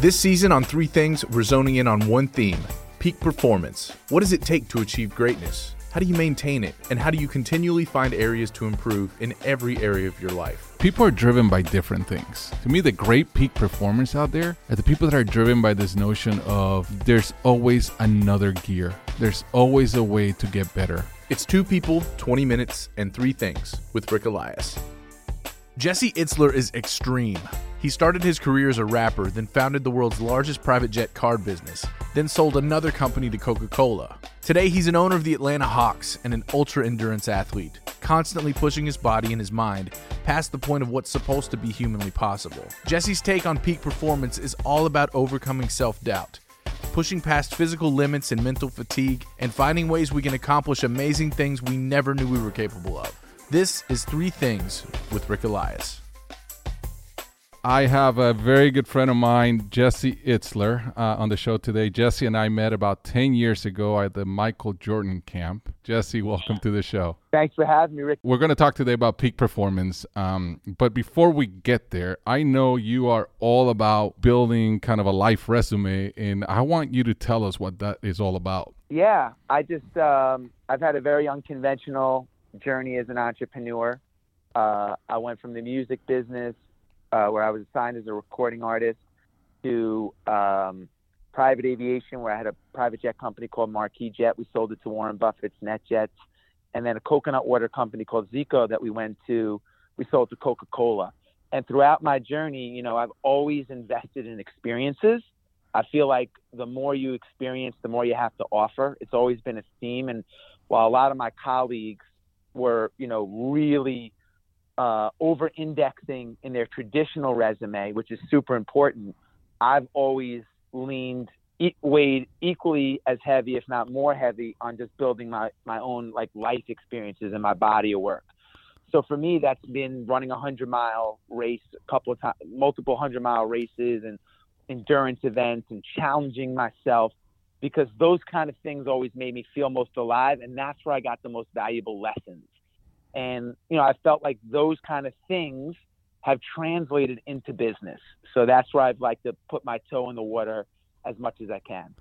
This season on Three Things, we're zoning in on one theme peak performance. What does it take to achieve greatness? How do you maintain it? And how do you continually find areas to improve in every area of your life? People are driven by different things. To me, the great peak performers out there are the people that are driven by this notion of there's always another gear, there's always a way to get better. It's two people, 20 minutes, and three things with Ric Elias. Jesse Itzler is extreme. He started his career as a rapper, then founded the world's largest private jet card business, then sold another company to Coca Cola. Today, he's an owner of the Atlanta Hawks and an ultra endurance athlete, constantly pushing his body and his mind past the point of what's supposed to be humanly possible. Jesse's take on peak performance is all about overcoming self doubt, pushing past physical limits and mental fatigue, and finding ways we can accomplish amazing things we never knew we were capable of. This is Three Things with Ric Elias. I have a very good friend of mine, Jesse Itzler, uh, on the show today. Jesse and I met about 10 years ago at the Michael Jordan camp. Jesse, welcome to the show. Thanks for having me, Ric. We're going to talk today about peak performance. Um, but before we get there, I know you are all about building kind of a life resume, and I want you to tell us what that is all about. Yeah, I just, um, I've had a very unconventional journey as an entrepreneur. Uh, I went from the music business uh, where I was assigned as a recording artist, to um, private aviation, where I had a private jet company called Marquis Jet. We sold it to Warren Buffett's NetJets, and then a coconut water company called Zico that we went to. We sold to Coca Cola. And throughout my journey, you know, I've always invested in experiences. I feel like the more you experience, the more you have to offer. It's always been a theme. And while a lot of my colleagues were, you know, really uh, over indexing in their traditional resume, which is super important, I've always leaned weighed equally as heavy, if not more heavy, on just building my my own like life experiences and my body of work. So for me, that's been running a hundred mile race, a couple of times, multiple hundred mile races, and endurance events, and challenging myself, because those kind of things always made me feel most alive, and that's where I got the most valuable lessons. And, you know, I felt like those kind of things have translated into business. So that's where I'd like to put my toe in the water as much as I can.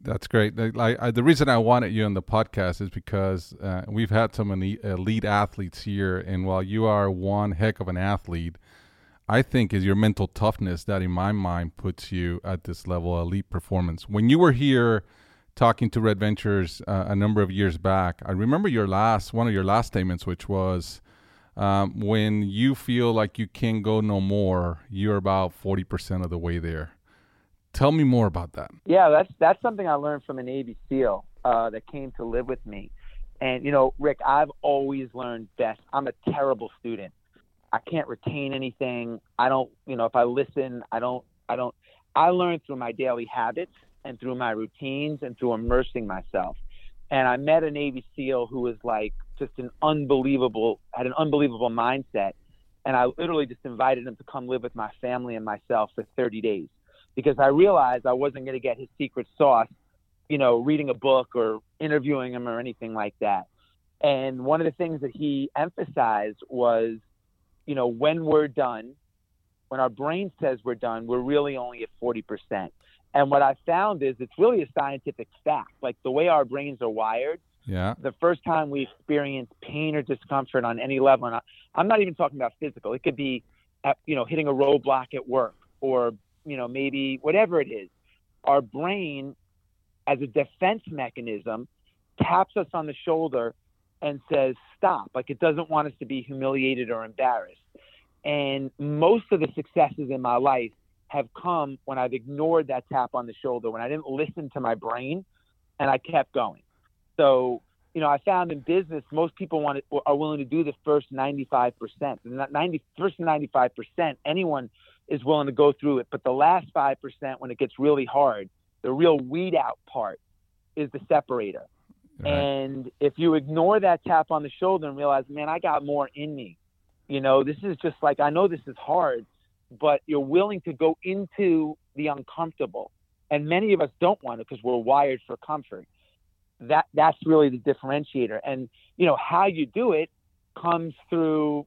That's great. I, the reason I wanted you on the podcast is because uh, we've had some elite athletes here, and while you are one heck of an athlete, I think is your mental toughness that, in my mind, puts you at this level of elite performance. When you were here talking to Red Ventures uh, a number of years back, I remember your last one of your last statements, which was um, when you feel like you can go no more, you're about forty percent of the way there. Tell me more about that. Yeah, that's that's something I learned from a Navy SEAL uh, that came to live with me. And you know, Ric, I've always learned best. I'm a terrible student. I can't retain anything. I don't, you know, if I listen, I don't, I don't. I learn through my daily habits and through my routines and through immersing myself. And I met a Navy SEAL who was like just an unbelievable, had an unbelievable mindset. And I literally just invited him to come live with my family and myself for 30 days because I realized I wasn't going to get his secret sauce, you know, reading a book or interviewing him or anything like that. And one of the things that he emphasized was, you know, when we're done, when our brain says we're done, we're really only at 40%. And what I found is it's really a scientific fact. Like the way our brains are wired, yeah. The first time we experience pain or discomfort on any level, and I, I'm not even talking about physical. It could be, at, you know, hitting a roadblock at work, or you know, maybe whatever it is. Our brain, as a defense mechanism, taps us on the shoulder and says, "Stop!" Like it doesn't want us to be humiliated or embarrassed. And most of the successes in my life have come when I've ignored that tap on the shoulder, when I didn't listen to my brain and I kept going. So, you know, I found in business, most people want to, are willing to do the first 95%. And that 90, first 95%, anyone is willing to go through it. But the last 5%, when it gets really hard, the real weed out part is the separator. Right. And if you ignore that tap on the shoulder and realize, man, I got more in me, you know, this is just like, I know this is hard but you're willing to go into the uncomfortable. And many of us don't want it because we're wired for comfort. That that's really the differentiator. And you know how you do it comes through.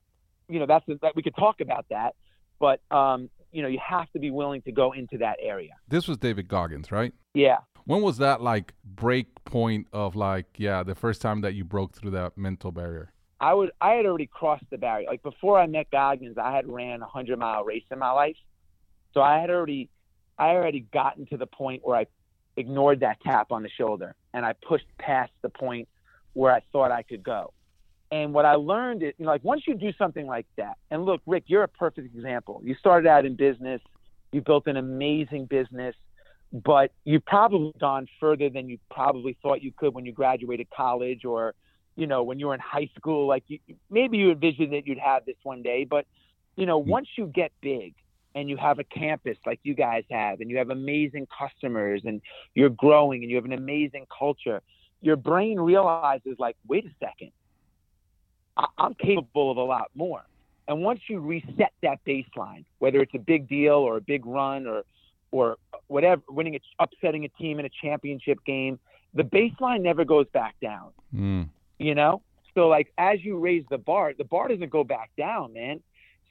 You know that's that we could talk about that, but um, you know you have to be willing to go into that area. This was David Goggins, right? Yeah. When was that like break point of like yeah the first time that you broke through that mental barrier? I would I had already crossed the barrier. Like before I met Goggins, I had ran a hundred mile race in my life, so I had already I already gotten to the point where I ignored that tap on the shoulder and I pushed past the point where I thought I could go. And what I learned is, you know, like once you do something like that, and look, Ric, you're a perfect example. You started out in business, you built an amazing business, but you've probably gone further than you probably thought you could when you graduated college or, you know, when you were in high school. Like you, maybe you envisioned that you'd have this one day, but, you know, mm-hmm. once you get big and you have a campus like you guys have, and you have amazing customers, and you're growing, and you have an amazing culture, your brain realizes, like, wait a second I- I'm capable of a lot more. And once you reset that baseline, whether it's a big deal or a big run or or whatever, winning, a, upsetting a team in a championship game, the baseline never goes back down. Mm. You know, so like as you raise the bar, the bar doesn't go back down, man.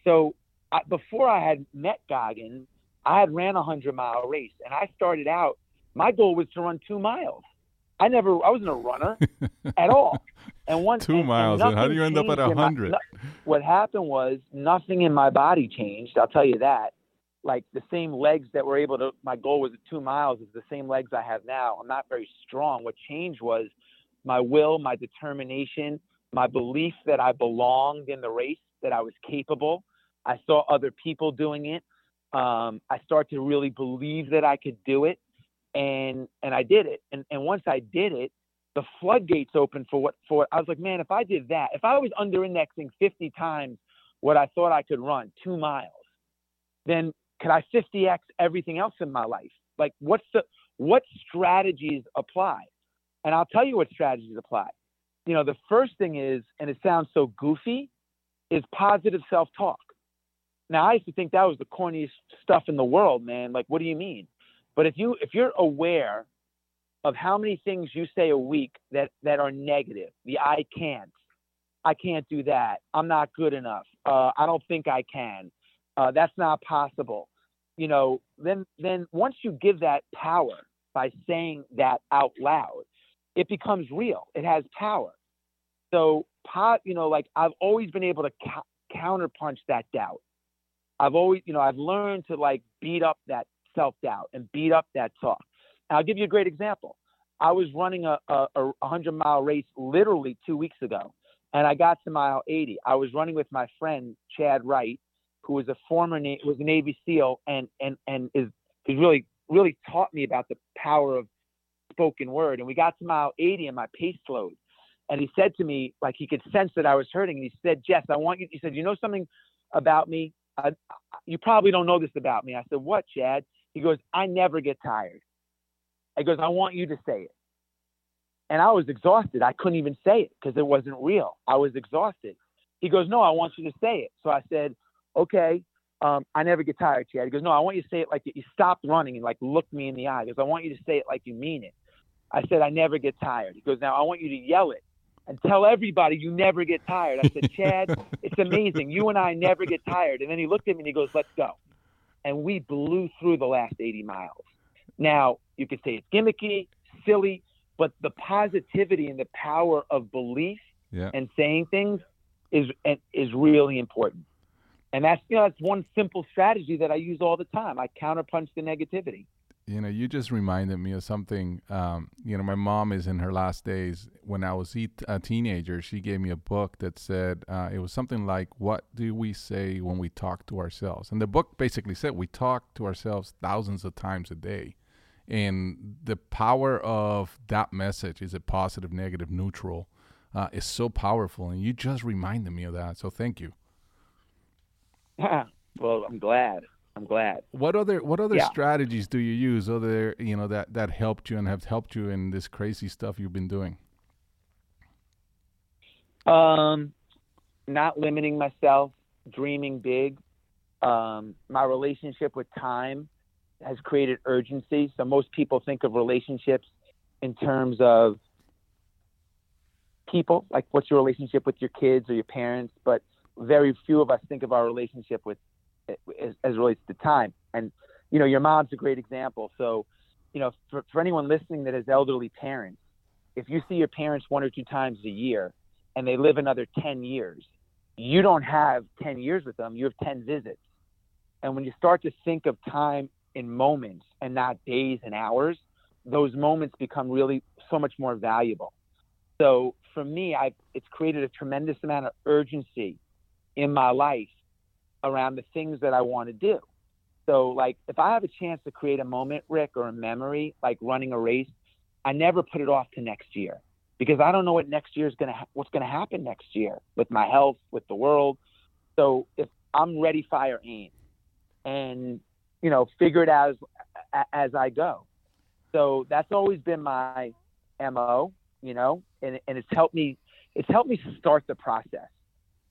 So I, before I had met Goggins, I had ran a hundred mile race, and I started out. My goal was to run two miles. I never, I wasn't a runner at all. And one Two and- miles, And how do you end up at my- 100? what happened was nothing in my body changed. I'll tell you that. Like the same legs that were able to. My goal was two miles. Is the same legs I have now. I'm not very strong. What changed was my will, my determination, my belief that I belonged in the race, that I was capable. I saw other people doing it. Um, I started to really believe that I could do it, and and I did it. And and once I did it, the floodgates opened for what for what I was like, man, if I did that, if I was under indexing 50 times what I thought I could run, two miles, then could I 50x everything else in my life? Like what's the what strategies apply? And I'll tell you what strategies apply. You know, the first thing is, and it sounds so goofy, is positive self-talk. Now I used to think that was the corniest stuff in the world, man. Like, what do you mean? But if you if you're aware of how many things you say a week that that are negative, the I can't, I can't do that, I'm not good enough, uh, I don't think I can, uh, that's not possible. You know, then then once you give that power by saying that out loud, it becomes real. It has power. So, pot, you know, like I've always been able to cou- counterpunch that doubt. I've always, you know, I've learned to like beat up that self doubt and beat up that talk. And I'll give you a great example. I was running a, a, a 100 mile race literally two weeks ago, and I got to mile 80. I was running with my friend Chad Wright, who was a former Na- was a Navy SEAL, and and and is he's really really taught me about the power of spoken word. And we got to mile 80, and my pace slowed. And he said to me, like he could sense that I was hurting. And he said, Jess, I want you. He said, you know something about me? I, you probably don't know this about me. I said, what, Chad? He goes, I never get tired. He goes, I want you to say it. And I was exhausted. I couldn't even say it because it wasn't real. I was exhausted. He goes, No, I want you to say it. So I said, Okay, um, I never get tired, Chad. He goes, No, I want you to say it like you stopped running and like look me in the eye. He goes, I want you to say it like you mean it. I said, I never get tired. He goes, Now I want you to yell it and tell everybody you never get tired. I said, Chad, it's amazing. You and I never get tired. And then he looked at me and he goes, Let's go. And we blew through the last 80 miles. Now, you could say it's gimmicky, silly, but the positivity and the power of belief Yeah. and saying things is is really important. And that's you know that's one simple strategy that I use all the time. I counterpunch the negativity. You know, you just reminded me of something. Um, you know, my mom is in her last days. When I was a teenager, she gave me a book that said uh, it was something like, "What do we say when we talk to ourselves?" And the book basically said we talk to ourselves thousands of times a day, and the power of that message is it positive, negative, neutral, uh, is so powerful. And you just reminded me of that. So thank you. well, I'm glad. I'm glad. What other what other Yeah. strategies do you use other you know that that helped you and have helped you in this crazy stuff you've been doing? Um, not limiting myself, dreaming big. Um, my relationship with time has created urgency. So most people think of relationships in terms of people, like what's your relationship with your kids or your parents, but very few of us think of our relationship with as, as relates to time. And you know, your mom's a great example. So, you know, for, for anyone listening that has elderly parents, if you see your parents one or two times a year and they live another 10 years, you don't have 10 years with them, you have 10 visits. And when you start to think of time in moments and not days and hours, those moments become really so much more valuable. So for me, I it's created a tremendous amount of urgency in my life around the things that I want to do. So like if I have a chance to create a moment, Ric, or a memory, like running a race, I never put it off to next year because I don't know what next year is gonna ha- what's gonna happen next year with my health, with the world. So if I'm ready, fire, aim, and you know, figure it out as as I go. So that's always been my mo, you know, and and it's helped me it's helped me start the process.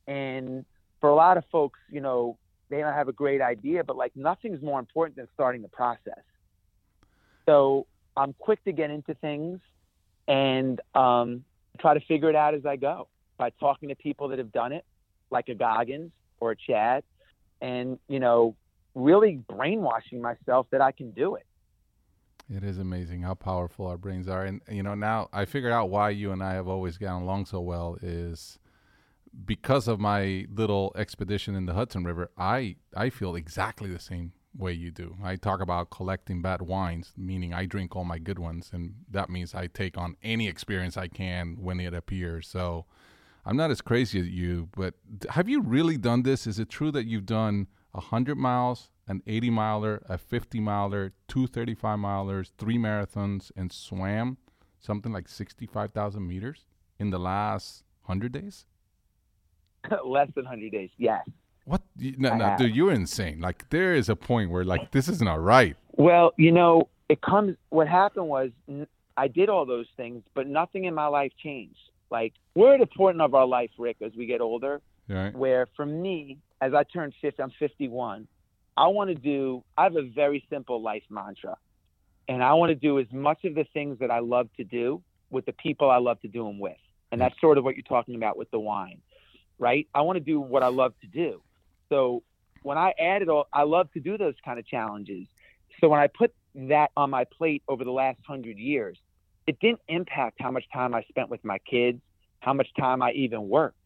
And for a lot of folks, you know, they don't have a great idea, but like nothing's more important than starting the process. So I'm quick to get into things and um, try to figure it out as I go by talking to people that have done it, like a Goggins or a Chad, and you know, really brainwashing myself that I can do it. It is amazing how powerful our brains are, and you know now I figured out why you and I have always gotten along so well is because of my little expedition in the Hudson River. I I feel exactly the same way you do. I talk about collecting bad wines, meaning I drink all my good ones, and that means I take on any experience I can when it appears. So I'm not as crazy as you, but have you really done this? Is it true that you've done 100 miles, an 80 miler, a 50 miler, two 35 milers, three marathons, and swam something like 65,000 meters in the last 100 days? Less than 100 days, yes. What? No, no, dude, you're insane. Like, there is a point where, like, this isn't right. Well, you know, it comes, what happened was I did all those things, but nothing in my life changed. Like, we're at a point of our life, Ric, as we get older, right. where for me, as I turn 50, I'm 51. I want to do, I have a very simple life mantra. And I want to do as much of the things that I love to do with the people I love to do them with. And that's sort of what you're talking about with the wine, right? I want to do what I love to do. So when I added all, I love to do those kind of challenges. So when I put that on my plate over the last hundred years, it didn't impact how much time I spent with my kids, how much time I even worked.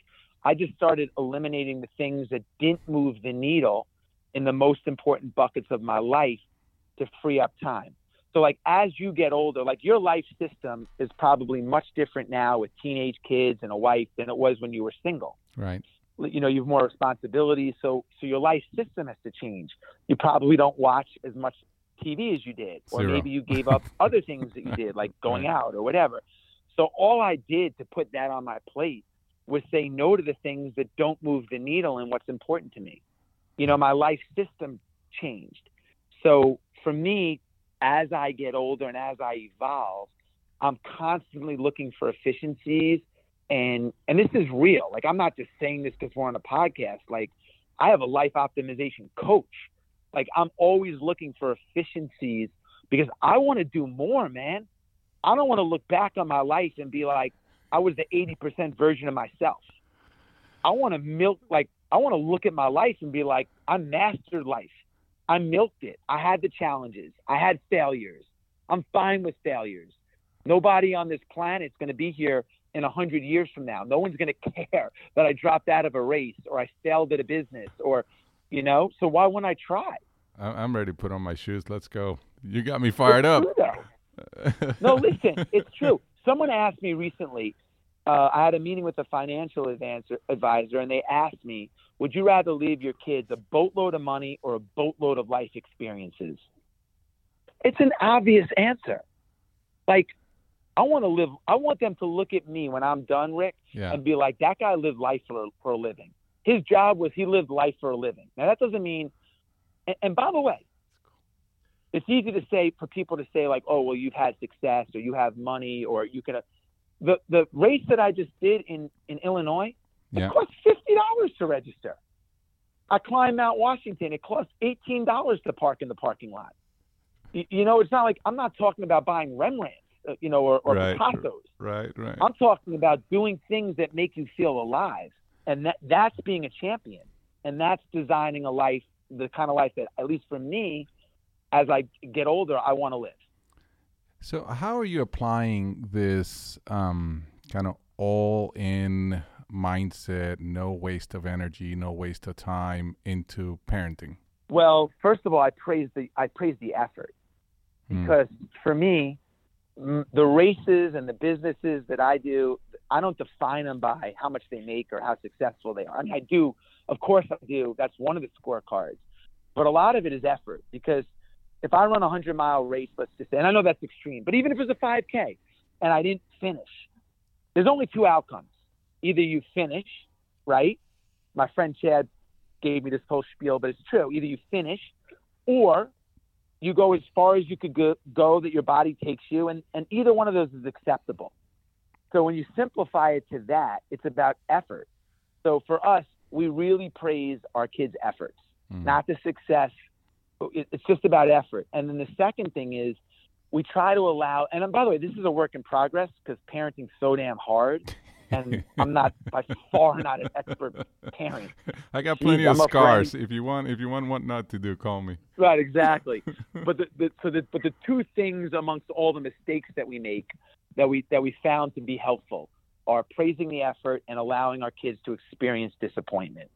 I just started eliminating the things that didn't move the needle in the most important buckets of my life to free up time. So, like, as you get older, like your life system is probably much different now with teenage kids and a wife than it was when you were single. Right. You know, you have more responsibilities. So, so your life system has to change. You probably don't watch as much TV as you did, or Zero. maybe you gave up other things that you did, like going out or whatever. So, all I did to put that on my plate was say no to the things that don't move the needle and what's important to me. You know, my life system changed. So for me, as I get older and as I evolve, I'm constantly looking for efficiencies and and this is real. Like I'm not just saying this because we're on a podcast. Like I have a life optimization coach. Like I'm always looking for efficiencies because I want to do more, man. I don't want to look back on my life and be like, I was the 80% version of myself. I want to milk, like, I want to look at my life and be like, I mastered life. I milked it. I had the challenges. I had failures. I'm fine with failures. Nobody on this planet is going to be here in a hundred years from now. No one's going to care that I dropped out of a race or I failed at a business or, you know. So why wouldn't I try? I'm ready to put on my shoes. Let's go. You got me fired up. no, listen, it's true. Someone asked me recently. Uh, I had a meeting with a financial advisor, advisor, and they asked me, "Would you rather leave your kids a boatload of money or a boatload of life experiences?" It's an obvious answer. Like, I want to live. I want them to look at me when I'm done, Ric, Yeah. and be like, "That guy lived life for for a living. His job was he lived life for a living." Now that doesn't mean. And, and by the way, it's easy to say for people to say like, "Oh, well, you've had success, or you have money, or you can." The the race that I just did in in Illinois, Yeah. it cost fifty dollars to register. I climbed Mount Washington. It cost eighteen dollars to park in the parking lot. You, you know, it's not like I'm not talking about buying Rembrandts, uh, you know, or, or Right. Picassos. Right. Right. I'm talking about doing things that make you feel alive, and that that's being a champion, and that's designing a life the kind of life that, at least for me, as I get older, I want to live. So, how are you applying this um, kind of all in mindset, no waste of energy, no waste of time into parenting? Well, first of all, I praise the I praise the effort Hmm. because for me, the races and the businesses that I do, I don't define them by how much they make or how successful they are. I mean, I do, of course, I do. That's one of the scorecards, but a lot of it is effort because if I run a hundred mile race, let's just say, and I know that's extreme, but even if it's a 5K and I didn't finish, there's only two outcomes. Either you finish, right? My friend Chad gave me this whole spiel, but it's true. Either you finish or you go as far as you could go, go that your body takes you, and, and either one of those is acceptable. So when you simplify it to that, it's about effort. So for us, we really praise our kids' efforts, Mhm. not the success. It- It's just about effort. And then the second thing is we try to allow, and um, by the way, this is a work in progress because parenting's so damn hard. And I'm not by far not an expert parent. I got Jeez, plenty of I'm scars. If you want, if you want what not to do, call me. Right, exactly. but the, the so the but the two things amongst all the mistakes that we make that we that we found to be helpful are praising the effort and allowing our kids to experience disappointment,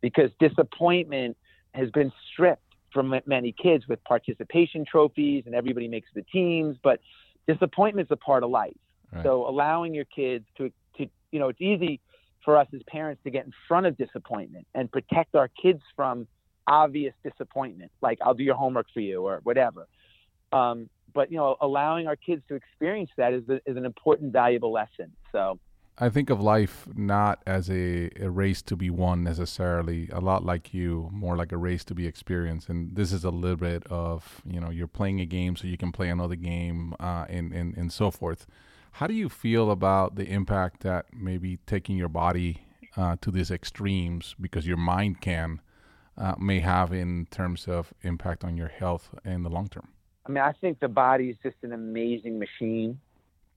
because disappointment has been stripped from many kids with participation trophies and everybody makes the teams, but disappointment's a part of life. Right. So allowing your kids to to you know it's easy for us as parents to get in front of disappointment and protect our kids from obvious disappointment, like I'll do your homework for you or whatever. Um, but you know, allowing our kids to experience that is, is an important, valuable lesson. So I think of life not as a, a race to be won necessarily, a lot like you, more like a race to be experienced. And this is a little bit of, you know, you're playing a game so you can play another game uh, and, and, and so forth. How do you feel about the impact that maybe taking your body uh, to these extremes because your mind can uh, may have in terms of impact on your health in the long term? I mean, I think the body is just an amazing machine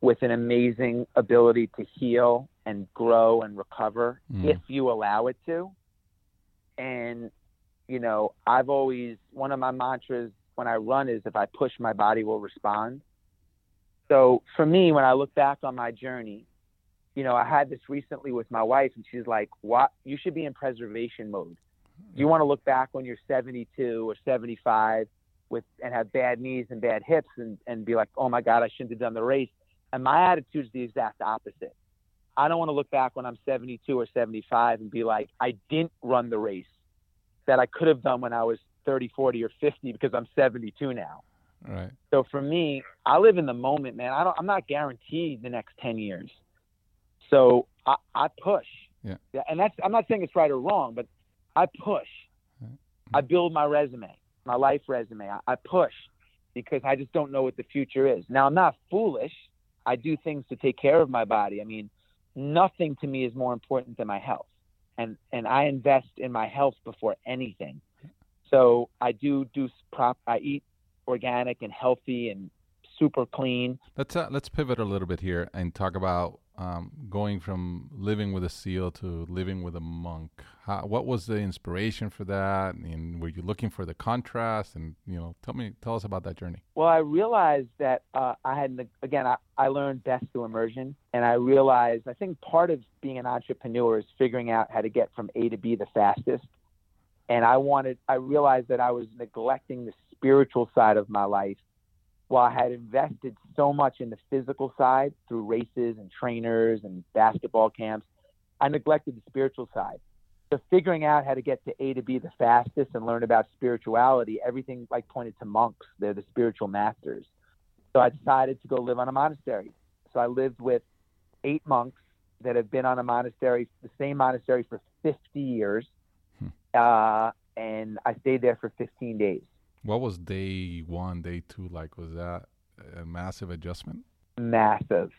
with an amazing ability to heal and grow and recover Mm. if you allow it to. And, you know, I've always, one of my mantras when I run is if I push, my body will respond. So for me, when I look back on my journey, you know, I had this recently with my wife, and she's like, "What? You should be in preservation mode. You want to look back when you're 72 or 75 with and have bad knees and bad hips, and and be like, oh my God, I shouldn't have done the race." And my attitude is the exact opposite. I don't want to look back when I'm 72 or 75 and be like, I didn't run the race that I could have done when I was 30, 40, or 50 because I'm 72 now. Right. So for me, I live in the moment, man. I don't. I'm not guaranteed the next ten years. So I, I push. Yeah. And that's. I'm not saying it's right or wrong, but I push. Mm-hmm. I build my resume, my life resume. I, I push because I just don't know what the future is. Now I'm not foolish. I do things to take care of my body. I mean, nothing to me is more important than my health, and and I invest in my health before anything. So I do do prop. I eat organic and healthy and super clean. Let's uh, let's pivot a little bit here and talk about um, going from living with a seal to living with a monk. How, what was the inspiration for that? And were you looking for the contrast? And you know, tell me, tell us about that journey. Well, I realized that uh, I had again. I, I learned best through immersion, and I realized I think part of being an entrepreneur is figuring out how to get from A to B the fastest. And I wanted. I realized that I was neglecting the spiritual side of my life while I had invested so much in the physical side through races and trainers and basketball camps, I neglected the spiritual side. So figuring out how to get to A to B the fastest and learn about spirituality, everything like pointed to monks. They're the spiritual masters. So I decided to go live on a monastery. So I lived with eight monks that have been on a monastery, the same monastery for 50 years. Uh, and I stayed there for 15 days. What was day one, day two like? Was that a massive adjustment? massive,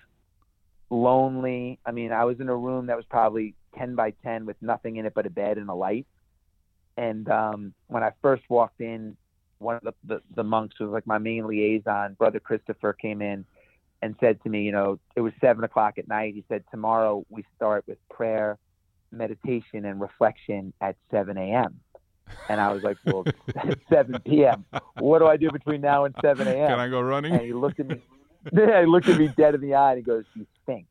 lonely. I mean, I was in a room that was probably 10 by 10 with nothing in it but a bed and a light. And um, when I first walked in, one of the, the, the monks who was like my main liaison, Brother Christopher, came in and said to me, you know, it was seven o'clock at night. He said, tomorrow we start with prayer, meditation, and reflection at 7 a.m. And I was like, well, it's 7 p.m. What do I do between now and 7 a.m.? Can I go running? And he looked at me. Yeah, he looked at me dead in the eye and he goes, "You think?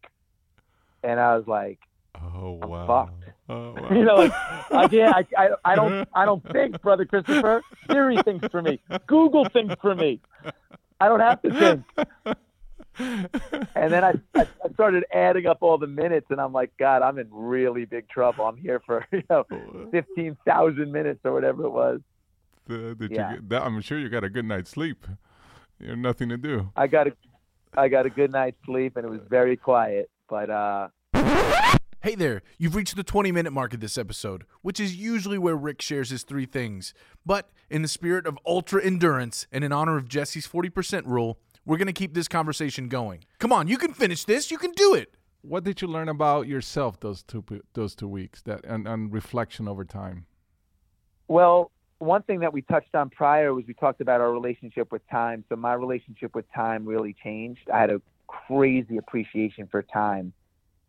And I was like, oh I'm wow. fucked. Oh, wow. you know, like I can't, I, I, I don't, I don't think, brother Christopher. Siri thinks for me. Google thinks for me. I don't have to think. And then I, I, I started adding up all the minutes, and I'm like, God, I'm in really big trouble. I'm here for you know, fifteen thousand minutes or whatever it was. Uh, did Yeah. you get that, I'm sure you got a good night's sleep. You have nothing to do. I got a, I got a good night's sleep, and it was very quiet. But uh, Hey there, you've reached the 20 minute mark of this episode, which is usually where Ric shares his three things. But in the spirit of ultra endurance and in honor of Jesse's 40% rule, we're going to keep this conversation going. Come on, you can finish this. You can do it. What did you learn about yourself those two those two weeks? That and, and reflection over time. Well, one thing that we touched on prior was we talked about our relationship with time. So my relationship with time really changed. I had a crazy appreciation for time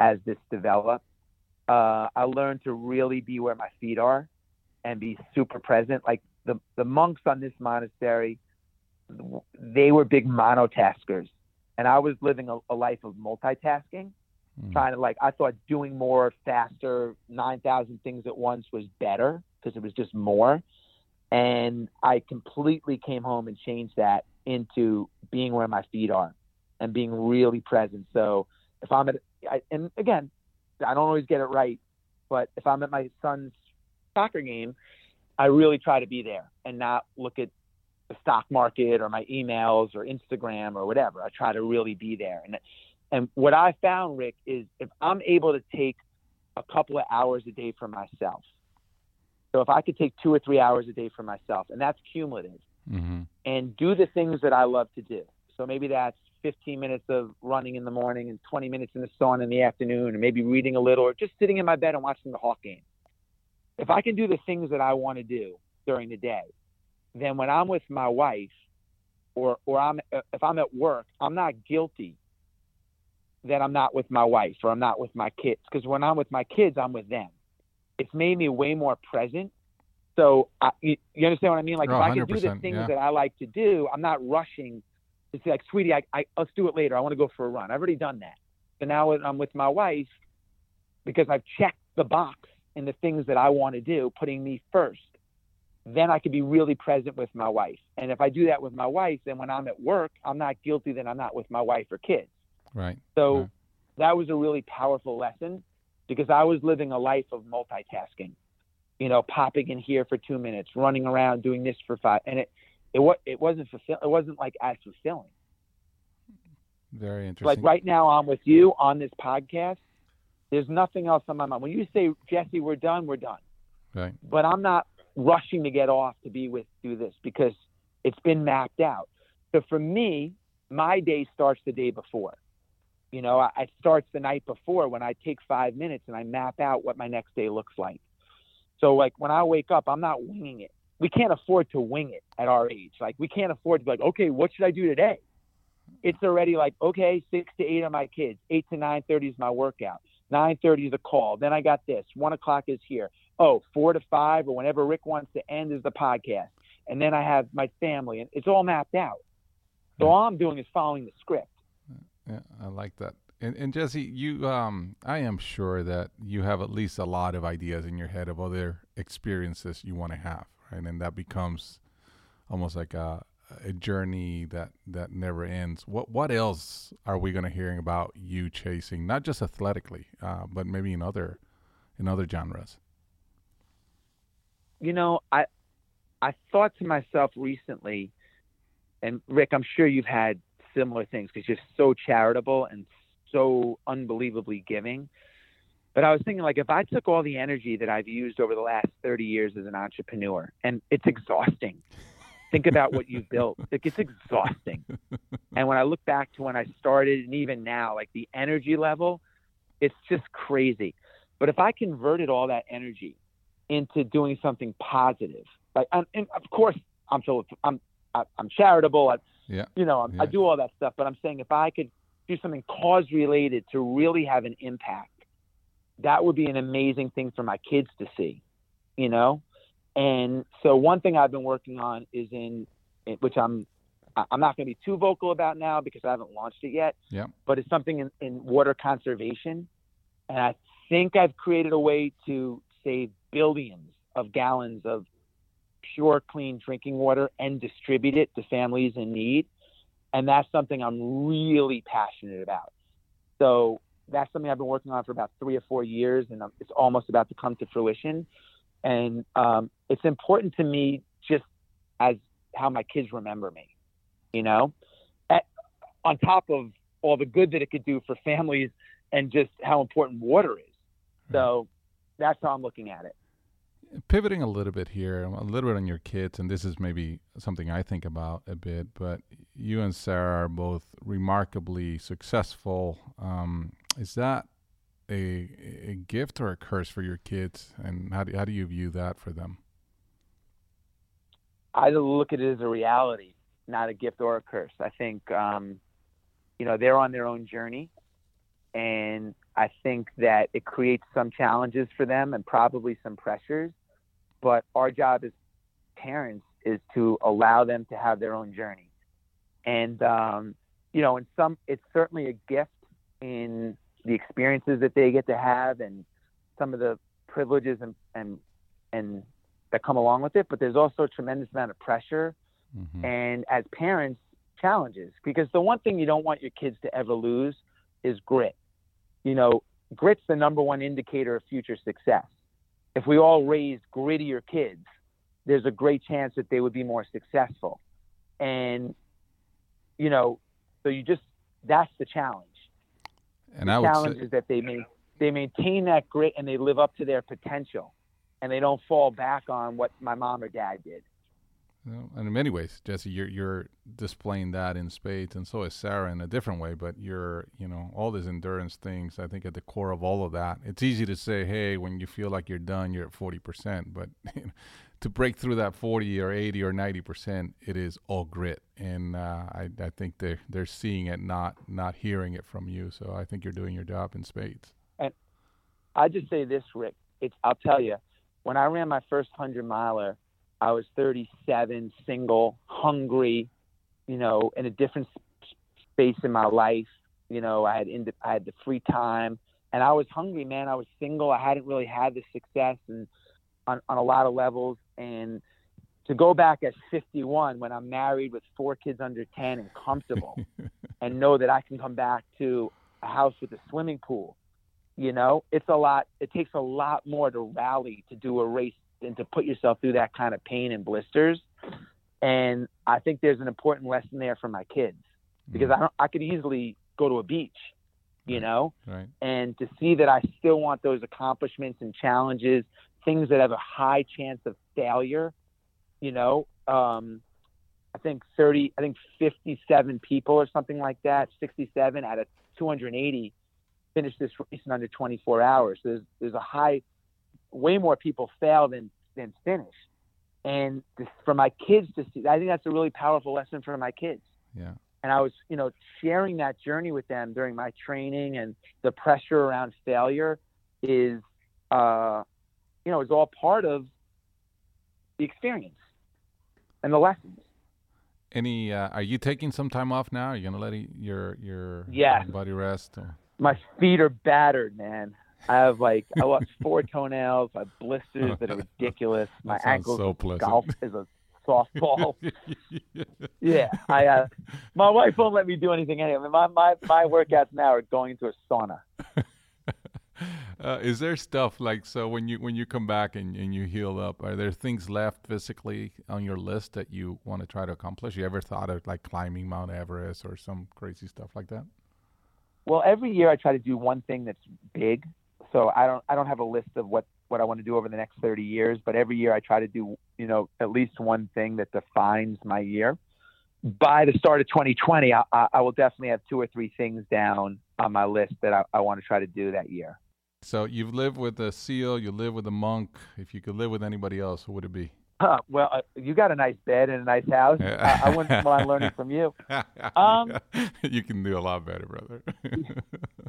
as this developed. Uh, I learned to really be where my feet are and be super present. Like the the monks on this monastery, they were big monotaskers, and I was living a, a life of multitasking Mm. trying to like I thought doing more faster, nine thousand things at once was better because it was just more. And I completely came home and changed that into being where my feet are and being really present. So if I'm at, I, and again, I don't always get it right, but if I'm at my son's soccer game, I really try to be there and not look at the stock market or my emails or Instagram or whatever. I try to really be there. And and what I found, Ric, is if I'm able to take a couple of hours a day for myself, so if I could take two or three hours a day for myself, and that's cumulative, Mm-hmm. and do the things that I love to do. So maybe that's 15 minutes of running in the morning and 20 minutes in the sun in the afternoon, and maybe reading a little, or just sitting in my bed and watching the Hawk game. If I can do the things that I want to do during the day, then when I'm with my wife, or or I'm uh, if I'm at work, I'm not guilty that I'm not with my wife or I'm not with my kids because when I'm with my kids, I'm with them. It's made me way more present. So I, you, you understand what I mean? Like Oh, if I can do the things yeah. that I like to do, I'm not rushing to say like, sweetie, I, I let's do it later. I want to go for a run. I've already done that. So now when I'm with my wife because I've checked the box in the things that I want to do, putting me first. Then I could be really present with my wife. And if I do that with my wife, then when I'm at work, I'm not guilty that I'm not with my wife or kids. Right. So Right. that was a really powerful lesson because I was living a life of multitasking. You know, popping in here for two minutes, running around doing this for five, and it it was it wasn't fulfill it wasn't like as fulfilling. Very interesting. Like right now, I'm with you on this podcast. There's nothing else on my mind. When you say Jesse, we're done, we're done. Right. But I'm not rushing to get off to be with do this because it's been mapped out. So for me, my day starts the day before. You know, I- it starts the night before when I take five minutes and I map out what my next day looks like. So like when I wake up, I'm not winging it. We can't afford to wing it at our age. Like we can't afford to be like, okay, what should I do today? It's already like, okay, six to eight are my kids. Eight to nine thirty is my workout. Nine thirty is a call. Then I got this. One o'clock is here. Oh, four to five or whenever Ric wants to end is the podcast. And then I have my family, and it's all mapped out. So Yeah. all I'm doing is following the script. Yeah, I like that. And, and Jesse, you, um, I am sure that you have at least a lot of ideas in your head of other experiences you want to have, right? And that becomes almost like a, a journey that that never ends. What what else are we going to hearing about you chasing? Not just athletically, uh, but maybe in other in other genres. You know, I I thought to myself recently, and Ric, I'm sure you've had similar things because you're so charitable and so unbelievably giving. But I was thinking, like, if I took all the energy that I've used over the last 30 years as an entrepreneur, and it's exhausting. Think about what you've built. Like, it's exhausting. And when I look back to when I started, and even now, like the energy level, it's just crazy. But if I converted all that energy into doing something positive. Like, and, and of course, I'm so I'm I- I'm charitable. I, Yeah. you know, I'm, I do all that stuff. But I'm saying if I could do something cause related to really have an impact, that would be an amazing thing for my kids to see. You know, And so one thing I've been working on is in, which I'm I'm not going to be too vocal about now because I haven't launched it yet. Yeah. But it's something in, in water conservation, and I think I've created a way to save billions of gallons of pure, clean drinking water and distribute it to families in need. And that's something I'm really passionate about. So that's something I've been working on for about three or four years, and it's almost about to come to fruition. And um, it's important to me just as how my kids remember me, you know, At, on top of all the good that it could do for families and just how important water is. So that's how I'm looking at it. Pivoting a little bit here, a little bit on your kids, and this is maybe something I think about a bit, but you and Sarah are both remarkably successful. Um, is that a, a gift or a curse for your kids, and how do, how do you view that for them? I look at it as a reality, not a gift or a curse. I think, um, you know, they're on their own journey, and I think that it creates some challenges for them and probably some pressures. But our job as parents is to allow them to have their own journey. And, um, you know, in some, it's certainly a gift in the experiences that they get to have and some of the privileges and, and, and that come along with it. But there's also a tremendous amount of pressure. Mm-hmm. And as parents, challenges because the one thing you don't want your kids to ever lose is grit you know, grit's the number one indicator of future success. If we all raised grittier kids, there's a great chance that they would be more successful. And, you know, so you just, that's the challenge. And the I challenge say- is that they, may, they maintain that grit and they live up to their potential and they don't fall back on what my mom or dad did. And in many ways, Jesse, you're you're displaying that in spades, and so is Sarah in a different way. But you're, you know, all these endurance things. I think at the core of all of that, it's easy to say, hey, when you feel like you're done, you're at forty percent. But to break through that forty or eighty or ninety percent, it is all grit, and uh, I I think they're they're seeing it, not not hearing it from you. So I think you're doing your job in spades. And I just say this, Ric. It's I'll tell you, when I ran my first hundred miler I was 37, single, hungry, you know, in a different space in my life. You know, I had in, I had the free time, and I was hungry, man. I was single. I hadn't really had the success and on on a lot of levels. And to go back at 51 when I'm married with four kids under 10 and comfortable, and know that I can come back to a house with a swimming pool, you know, it's a lot. It takes a lot more to rally to do a race and to put yourself through that kind of pain and blisters. And I think there's an important lesson there for my kids because I don't, I could easily go to a beach, you know, right. and to see that I still want those accomplishments and challenges, things that have a high chance of failure, you know, um, I think 30, I think 57 people or something like that, 67 out of 280 finished this race in under 24 hours. So there's, there's a high way more people fail than than finish. And this, for my kids to see, I think that's a really powerful lesson for my kids. Yeah. And I was, you know, sharing that journey with them during my training, and the pressure around failure is, uh, you know, is all part of the experience and the lessons. Any? Uh, are you taking some time off now? Are you gonna let your your yeah. body rest? Or? My feet are battered, man. I have like I lost four toenails. I have blisters that are ridiculous. My ankle so golf is a softball. yeah, I. Uh, my wife won't let me do anything anyway. My my my workouts now are going to a sauna. Uh, is there stuff like so when you when you come back and, and you heal up? Are there things left physically on your list that you want to try to accomplish? You ever thought of like climbing Mount Everest or some crazy stuff like that? Well, every year I try to do one thing that's big so I don't I don't have a list of what what I want to do over the next 30 years, but every year I try to do you know at least one thing that defines my year. By the start of 2020, I, I will definitely have two or three things down on my list that I, I want to try to do that year. So you've lived with a seal, you live with a monk. If you could live with anybody else, who would it be? Uh, well, uh, you got a nice bed and a nice house. I, I wouldn't mind learning from you. Um, you can do a lot better, brother.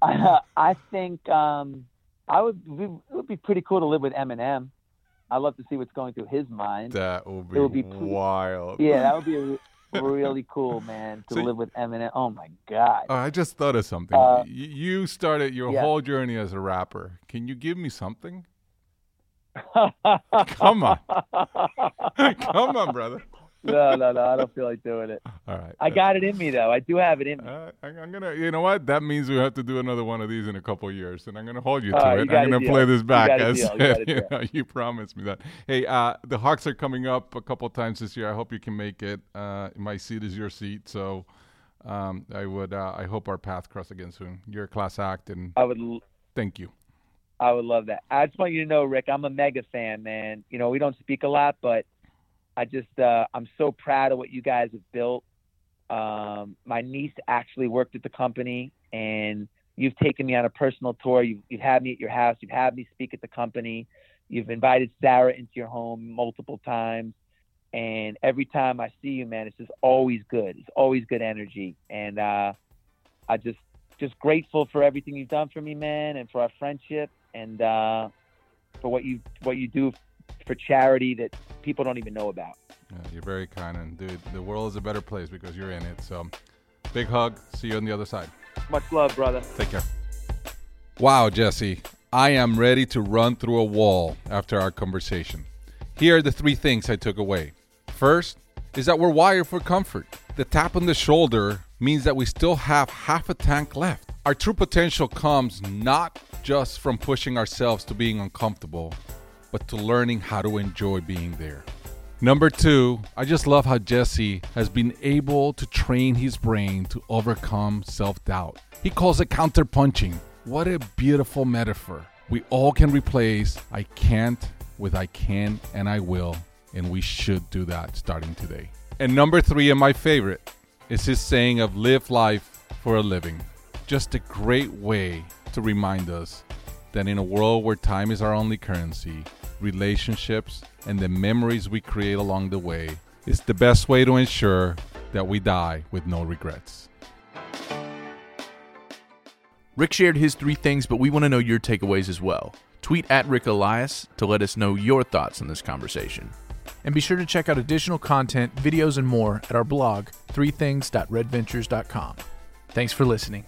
I, I think um, I would. It would be pretty cool to live with Eminem. I'd love to see what's going through his mind. That would be, It would be- wild. Yeah, that would be really cool, man, to So- live with Eminem. Oh my god. Oh, I just thought of something. Uh, you started your yeah. whole journey as a rapper. Can you give me something? Come on. Come on, brother. No, no, no. I don't feel like doing it. All right. I got it in me though. I do have it in me. Uh, I- I'm gonna. You know what? That means we have to do another one of these in a couple of years, and I'm gonna hold you to All right, you it. got I'm gonna deal. play this back a as. You you, know, you promised me that. Hey, uh, the Hawks are coming up a couple of times this year. I hope you can make it. Uh, my seat is your seat, so um, I would. Uh, I hope our paths cross again soon. You're a class act, and I would, l- thank you. I would love that. I just want you to know, Ric, I'm a mega fan, man. You know, we don't speak a lot, but I just, uh, I'm so proud of what you guys have built. Um, my niece actually worked at the company, and you've taken me on a personal tour. You've, you've had me at your house. You've had me speak at the company. You've invited Sara into your home multiple times. And every time I see you, man, it's just always good. It's always good energy. And uh, I just, just grateful for everything you've done for me, man, and for our friendship, and uh, for what you what you do for charity that people don't even know about. Yeah, you're very kind, and dude, the world is a better place because you're in it. So, big hug. See you on the other side. Much love, brother. Take care. Wow, Jesse, I am ready to run through a wall after our conversation. Here are the three things I took away. First is that we're wired for comfort. The tap on the shoulder means that we still have half a tank left. Our true potential comes not just from pushing ourselves to being uncomfortable, but to learning how to enjoy being there. Number two, I just love how Jesse has been able to train his brain to overcome self doubt. He calls it counterpunching. What a beautiful metaphor. We all can replace I can't with I can and I will, and we should do that starting today. And number three, and my favorite, is his saying of live life for a living. Just a great way to remind us that in a world where time is our only currency, relationships and the memories we create along the way is the best way to ensure that we die with no regrets. Ric shared his three things, but we want to know your takeaways as well. Tweet at Ric Elias to let us know your thoughts on this conversation. And be sure to check out additional content, videos, and more at our blog, threethings.redventures.com. Thanks for listening.